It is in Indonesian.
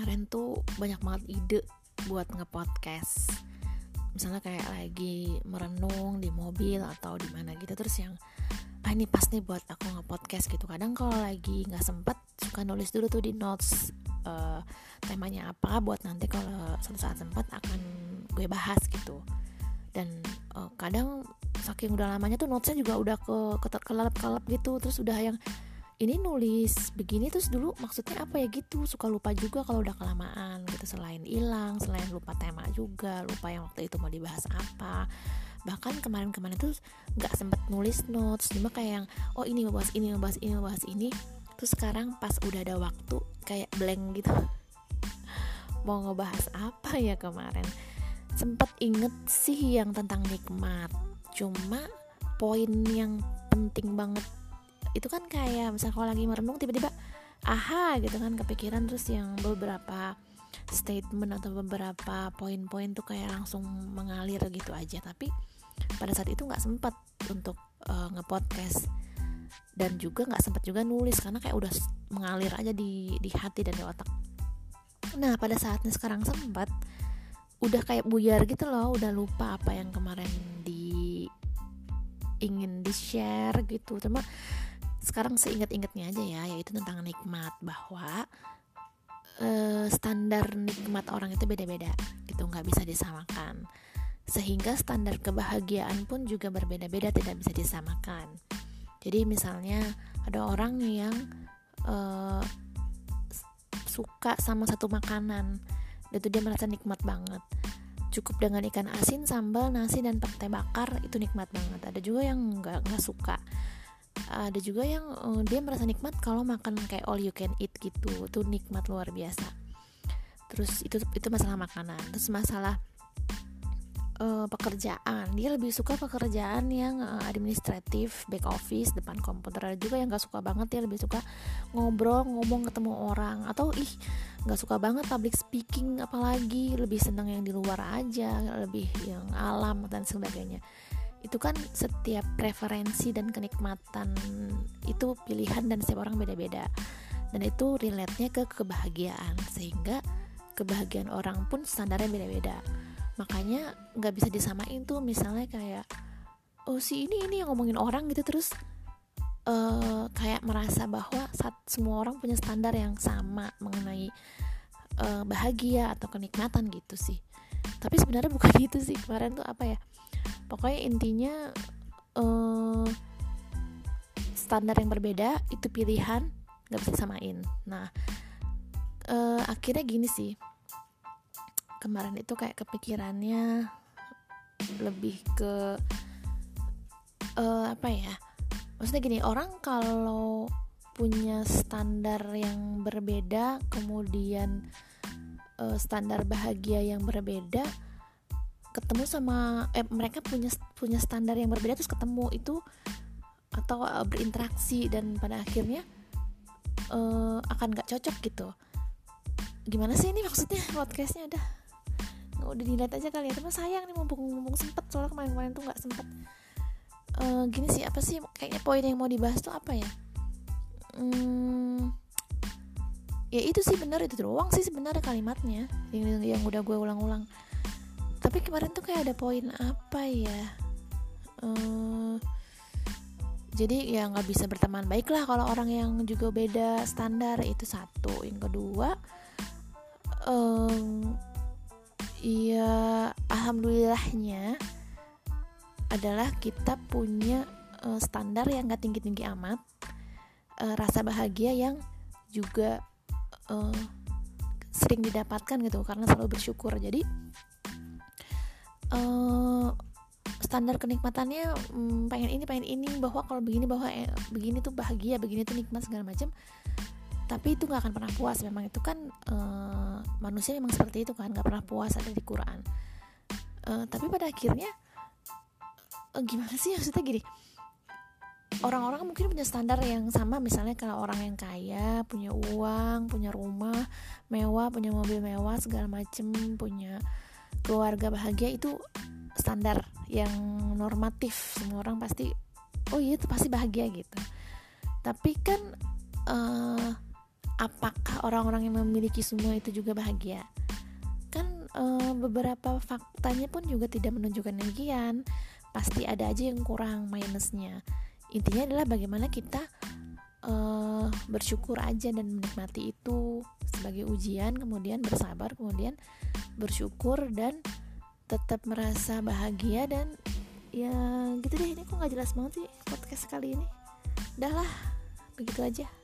kemarin tuh banyak banget ide buat ngepodcast. Misalnya kayak lagi merenung di mobil atau di mana gitu terus yang ah ini pas nih buat aku ngepodcast gitu. Kadang kalau lagi nggak sempet suka nulis dulu tuh di notes uh, temanya apa buat nanti kalau suatu saat sempat akan gue bahas gitu. Dan uh, kadang saking udah lamanya tuh notesnya juga udah ke kelap kelap gitu terus udah yang ini nulis begini terus dulu maksudnya apa ya gitu suka lupa juga kalau udah kelamaan gitu selain hilang selain lupa tema juga lupa yang waktu itu mau dibahas apa. Bahkan kemarin-kemarin tuh nggak sempet nulis notes cuma kayak yang oh ini mau bahas ini mau bahas ini mau bahas ini. Terus sekarang pas udah ada waktu kayak blank gitu. Mau ngebahas apa ya kemarin? Sempet inget sih yang tentang nikmat cuma poin yang penting banget itu kan kayak misalnya kalau lagi merenung tiba-tiba aha gitu kan kepikiran terus yang beberapa statement atau beberapa poin-poin tuh kayak langsung mengalir gitu aja. Tapi pada saat itu nggak sempat untuk uh, ngepodcast. Dan juga nggak sempat juga nulis karena kayak udah mengalir aja di di hati dan di otak. Nah pada saatnya sekarang sempat udah kayak buyar gitu loh udah lupa apa yang kemarin di ingin di share gitu. Cuma sekarang seingat-ingatnya aja ya yaitu tentang nikmat bahwa uh, standar nikmat orang itu beda-beda gitu nggak bisa disamakan. Sehingga standar kebahagiaan pun juga berbeda-beda tidak bisa disamakan. Jadi misalnya ada orang yang uh, suka sama satu makanan itu dia merasa nikmat banget. Cukup dengan ikan asin sambal nasi dan pete bakar itu nikmat banget. Ada juga yang nggak nggak suka ada juga yang uh, dia merasa nikmat kalau makan kayak all you can eat gitu. Itu nikmat luar biasa. Terus itu itu masalah makanan. Terus masalah uh, pekerjaan. Dia lebih suka pekerjaan yang uh, administratif back office depan komputer. Ada juga yang nggak suka banget dia lebih suka ngobrol ngomong ketemu orang. Atau ih nggak suka banget public speaking apalagi. Lebih senang yang di luar aja lebih yang alam dan sebagainya itu kan setiap preferensi dan kenikmatan itu pilihan dan setiap orang beda-beda. Dan itu relate-nya ke kebahagiaan. Sehingga kebahagiaan orang pun standarnya beda-beda. Makanya nggak bisa disamain tuh misalnya kayak oh si ini ini yang ngomongin orang gitu. Terus uh, kayak merasa bahwa saat semua orang punya standar yang sama mengenai uh, bahagia atau kenikmatan gitu sih. Tapi sebenarnya bukan gitu sih. Kemarin tuh apa ya pokoknya intinya uh, standar yang berbeda itu pilihan nggak bisa samain nah uh, akhirnya gini sih. Kemarin itu kayak kepikirannya lebih ke uh, apa ya? Maksudnya gini orang kalau punya standar yang berbeda kemudian uh, standar bahagia yang berbeda ketemu sama eh mereka punya punya standar yang berbeda terus ketemu itu atau uh, berinteraksi dan pada akhirnya uh, akan nggak cocok gitu. Gimana sih ini maksudnya? Podcastnya nggak udah dilihat aja kali ya. Tapi sayang nih mumpung mumpung sempet soalnya kemarin-kemarin tuh nggak sempet. Uh, gini sih apa sih kayaknya poin yang mau dibahas tuh apa ya? Hmm, ya itu sih benar itu doang sih sebenarnya kalimatnya yang yang udah gue ulang-ulang tapi kemarin tuh kayak ada poin apa ya? Uh, jadi ya nggak bisa berteman baik lah kalau orang yang juga beda standar itu satu. Yang kedua um, ya alhamdulillahnya adalah kita punya uh, standar yang gak tinggi-tinggi amat uh, rasa bahagia yang juga uh, sering didapatkan gitu karena selalu bersyukur. Jadi uh, standar kenikmatannya um, pengen ini pengen ini bahwa kalau begini bahwa eh, begini tuh bahagia begini tuh nikmat segala macam tapi itu nggak akan pernah puas. Memang itu kan uh, manusia memang seperti itu kan nggak pernah puas ada di Quran. Uh, tapi pada akhirnya uh, gimana sih maksudnya gini? Orang-orang mungkin punya standar yang sama misalnya kalau orang yang kaya punya uang punya rumah mewah punya mobil mewah segala macem punya keluarga bahagia itu standar yang normatif. Semua orang pasti oh iya itu pasti bahagia gitu. Tapi kan uh, apakah orang-orang yang memiliki semua itu juga bahagia? Kan e, beberapa faktanya pun juga tidak menunjukkan demikian. Pasti ada aja yang kurang minusnya. Intinya adalah bagaimana kita e, bersyukur aja dan menikmati itu sebagai ujian kemudian bersabar kemudian bersyukur dan tetap merasa bahagia dan ya gitu deh. Ini kok nggak jelas banget sih podcast kali ini. Udahlah begitu aja